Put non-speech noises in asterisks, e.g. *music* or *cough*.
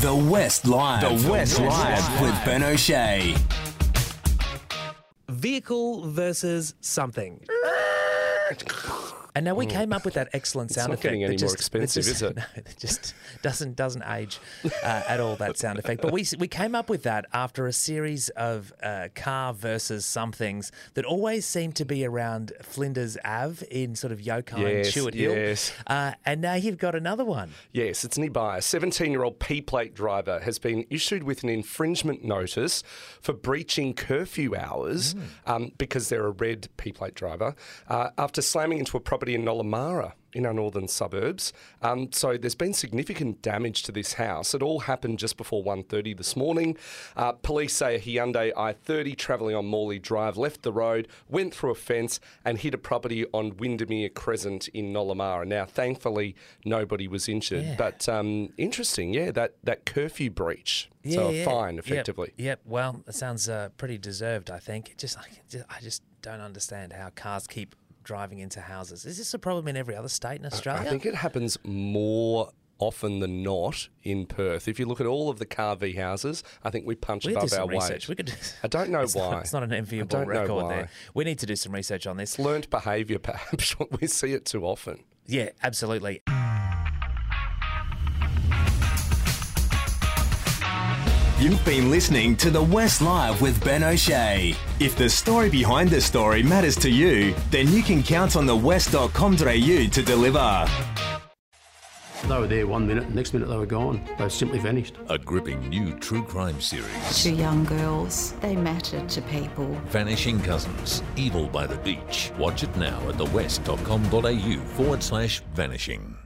The West Live. The West Live with Ben O'Shea. Vehicle versus something. *laughs* And now we came up with that excellent sound not effect. getting any more just- expensive, just- is it? *laughs* No, it just doesn't doesn't age uh, at all. That sound effect. But we we came up with that after a series of uh, car versus somethings that always seem to be around Flinders Ave in sort of Yokine, Yes, Tuart Hill. yes. Uh, and now you've got another one. Yes, it's nearby. A 17 year old P plate driver has been issued with an infringement notice for breaching curfew hours Mm. um, because they're a red P plate driver uh, after slamming into a property in Nollamara in our northern suburbs. Um, so there's been significant damage to this house. It all happened just before 1.30 this morning. Uh, police say a Hyundai i30 travelling on Morley Drive left the road, went through a fence and hit a property on Windermere Crescent in Nollamara. Now, thankfully, nobody was injured. Yeah. But um, interesting, yeah, that, that curfew breach. so a fine, effectively. Yep. Well, it sounds uh, pretty deserved. I think. Just, I, just, I just don't understand how cars keep driving into houses. Is this a problem in every other state in Australia? I think it happens more often than not in Perth. If you look at all of the car V houses, I think we punch we need to do above our some weight. We could. I don't know *laughs* it's why. Not, it's not an enviable I don't know record there. We need to do some research on this. Learned behaviour, *laughs* perhaps. we see it too often. Yeah, absolutely. You've been listening to The West Live with Ben O'Shea. If the story behind the story matters to you, then you can count on thewest.com.au to deliver. They were there one minute, next minute they were gone. They simply vanished. A gripping new true crime series. Two young girls, they mattered to people. Vanishing Cousins. Evil by the Beach. Watch it now at thewest.com.au forward slash vanishing.